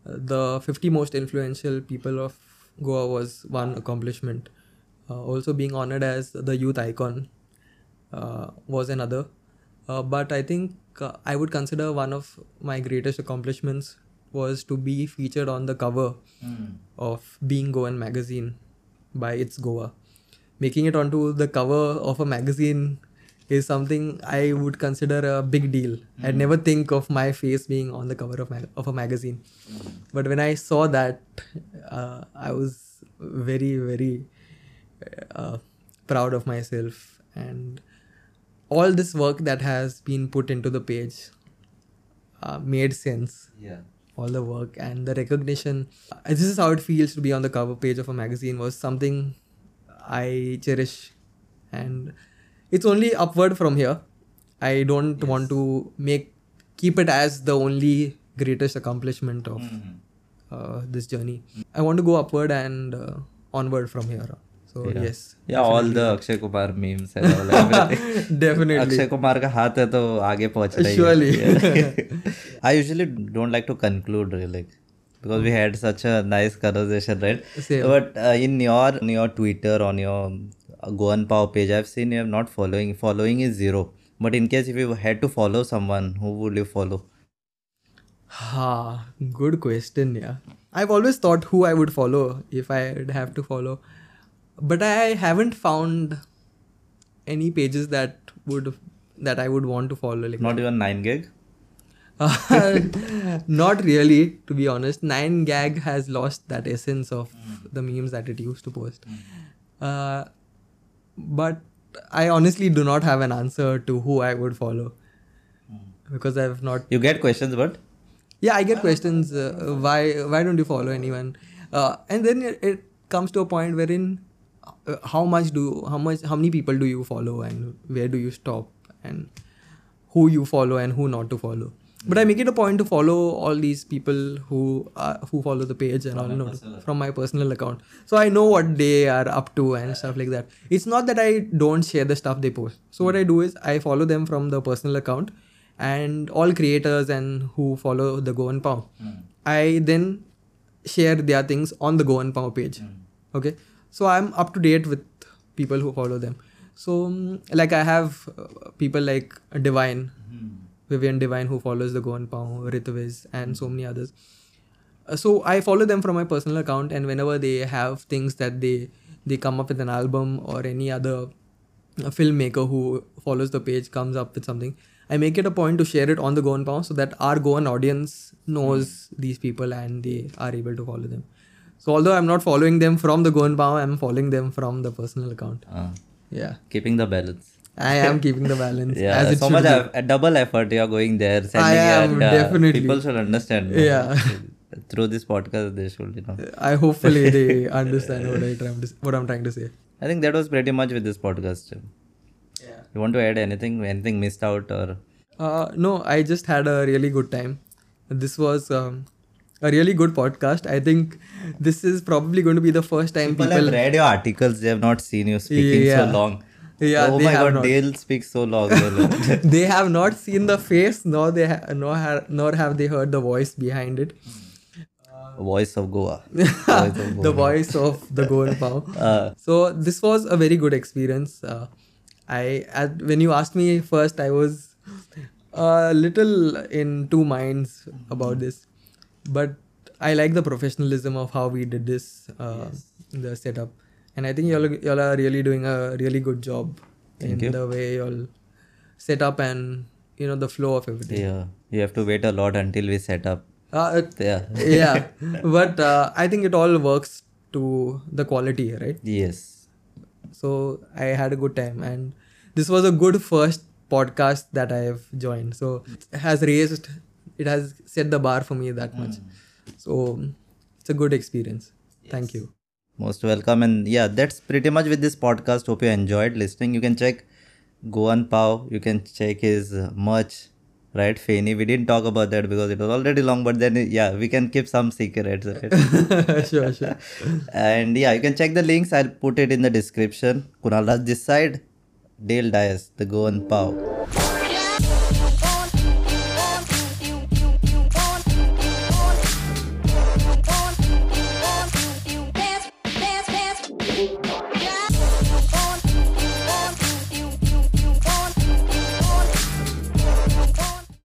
Speaker 1: uh, the 50 most influential people of goa was one accomplishment uh, also being honored as the youth icon uh, was another uh, but i think uh, i would consider one of my greatest accomplishments was to be featured on the cover of being goan magazine by its goa making it onto the cover of a magazine is something I would consider a big deal. I'd never think of my face being on the cover of, mag- of a magazine. But when I saw that, uh, I was very, very uh, proud of myself. And all this work that has been put into the page uh, made sense
Speaker 2: Yeah.
Speaker 1: All the work and the recognition. Uh, This is how it feels to be on the cover page of a magazine was something I cherish and it's only upward from here. I don't want to make keep it as the only greatest accomplishment of uh, this journey. I want to go upward and uh, onward from here. On. So yes,
Speaker 2: Yeah, all the Akshay Kumar memes and all everything.
Speaker 1: definitely.
Speaker 2: Akshay Kumar का हाथ है तो आगे पहुँच रही है
Speaker 1: Surely.
Speaker 2: I usually don't like to conclude really because we had such a nice conversation, right?
Speaker 1: Same.
Speaker 2: But uh, in your on your Twitter on your uh, Goan Pao page, I've seen you have not following. Following is zero. But in case if you had to follow someone, who would you follow?
Speaker 1: Ha, good question. Yeah, I've always thought who I would follow if I'd have to follow, but I haven't found any pages that would that I would want to follow. Like,
Speaker 2: Not even Nine Gag.
Speaker 1: not really, to be honest. Nine Gag has lost that essence of the memes that it used to post. Uh, but I honestly do not have an answer to who I would follow because I've not
Speaker 2: You get questions, but
Speaker 1: yeah i get questions uh, why why don't you follow anyone uh, and then it, it comes to a point wherein uh, how much do how much how many people do you follow and where do you stop and who you follow and who not to follow? But i make it a point to follow all these people who uh, who follow the page and all know from my personal account. So i know what they are up to and stuff like that. It's not that i don't share the stuff they post. So what i do is i follow them from the personal account and all creators and who follow the Goan Pao. I then share their things on the Goan Pao page. Okay, so i'm up to date with people who follow them. So mm, like i have uh, people like divine vivian divine who follows the goan pao ritviz and so many others. Uh, so i follow them from my personal account and whenever they have things that they they come up with an album or any other uh, filmmaker who follows the page comes up with something i make it a point to share it on the goan pao so that our goan audience knows these people and they are able to follow them so although i'm not following them from the goan pao i'm following them from the personal account
Speaker 2: Uh,
Speaker 1: yeah
Speaker 2: keeping the balance.
Speaker 1: i am keeping the balance
Speaker 2: Yeah,
Speaker 1: as
Speaker 2: so much
Speaker 1: be.
Speaker 2: a double effort you are going there. Sending
Speaker 1: am,
Speaker 2: uh,
Speaker 1: definitely.
Speaker 2: People should understand.
Speaker 1: Yeah.
Speaker 2: Through this podcast, they should, you know.
Speaker 1: i hopefully they understand what i to what i'm trying to say
Speaker 2: I think that was pretty much with this podcast.
Speaker 1: yeah
Speaker 2: You want to add anything? Anything missed out or?
Speaker 1: Uh, no, I just had a really good time. This was um, a really good podcast. I think this is probably going to be the first time
Speaker 2: People,
Speaker 1: people.
Speaker 2: have read your articles. They have not seen you speaking
Speaker 1: Yeah.
Speaker 2: so long.
Speaker 1: Yeah,
Speaker 2: oh
Speaker 1: they
Speaker 2: my
Speaker 1: have
Speaker 2: god,
Speaker 1: not.
Speaker 2: Dale speaks so long.
Speaker 1: they have not seen the face, nor they ha- nor ha- nor have they heard the voice behind it.
Speaker 2: Voice of Goa. Voice of
Speaker 1: the voice of the Goan Pao.
Speaker 2: Uh,
Speaker 1: So this was a very good experience. Uh, I at, when you asked me first, I was a little in two minds about this, but I like the professionalism of how we did this, uh, the setup, and I think y'all y'all are really doing a really good job in
Speaker 2: you.
Speaker 1: the way y'all set up and you know the flow of everything.
Speaker 2: yeah, you have to wait a lot until we set up.
Speaker 1: Uh, it-
Speaker 2: Yeah.
Speaker 1: yeah, but uh, I think it all works to the quality, right?
Speaker 2: Yes.
Speaker 1: so i had a good time and this was a good first podcast that i have joined so it has raised it has set the bar for me that much so it's a good experience thank you
Speaker 2: Most welcome. And yeah, that's pretty much with this podcast. Hope you enjoyed listening. You can check Goan Pao. You can check his uh, merch, right? Fanny. We didn't talk about that because it was already long, but then yeah, we can keep some secrets. Right?
Speaker 1: sure sure
Speaker 2: and yeah, you can check the links. I'll put it in the description. Kunal this side, Dale Dias, the Goan Pao.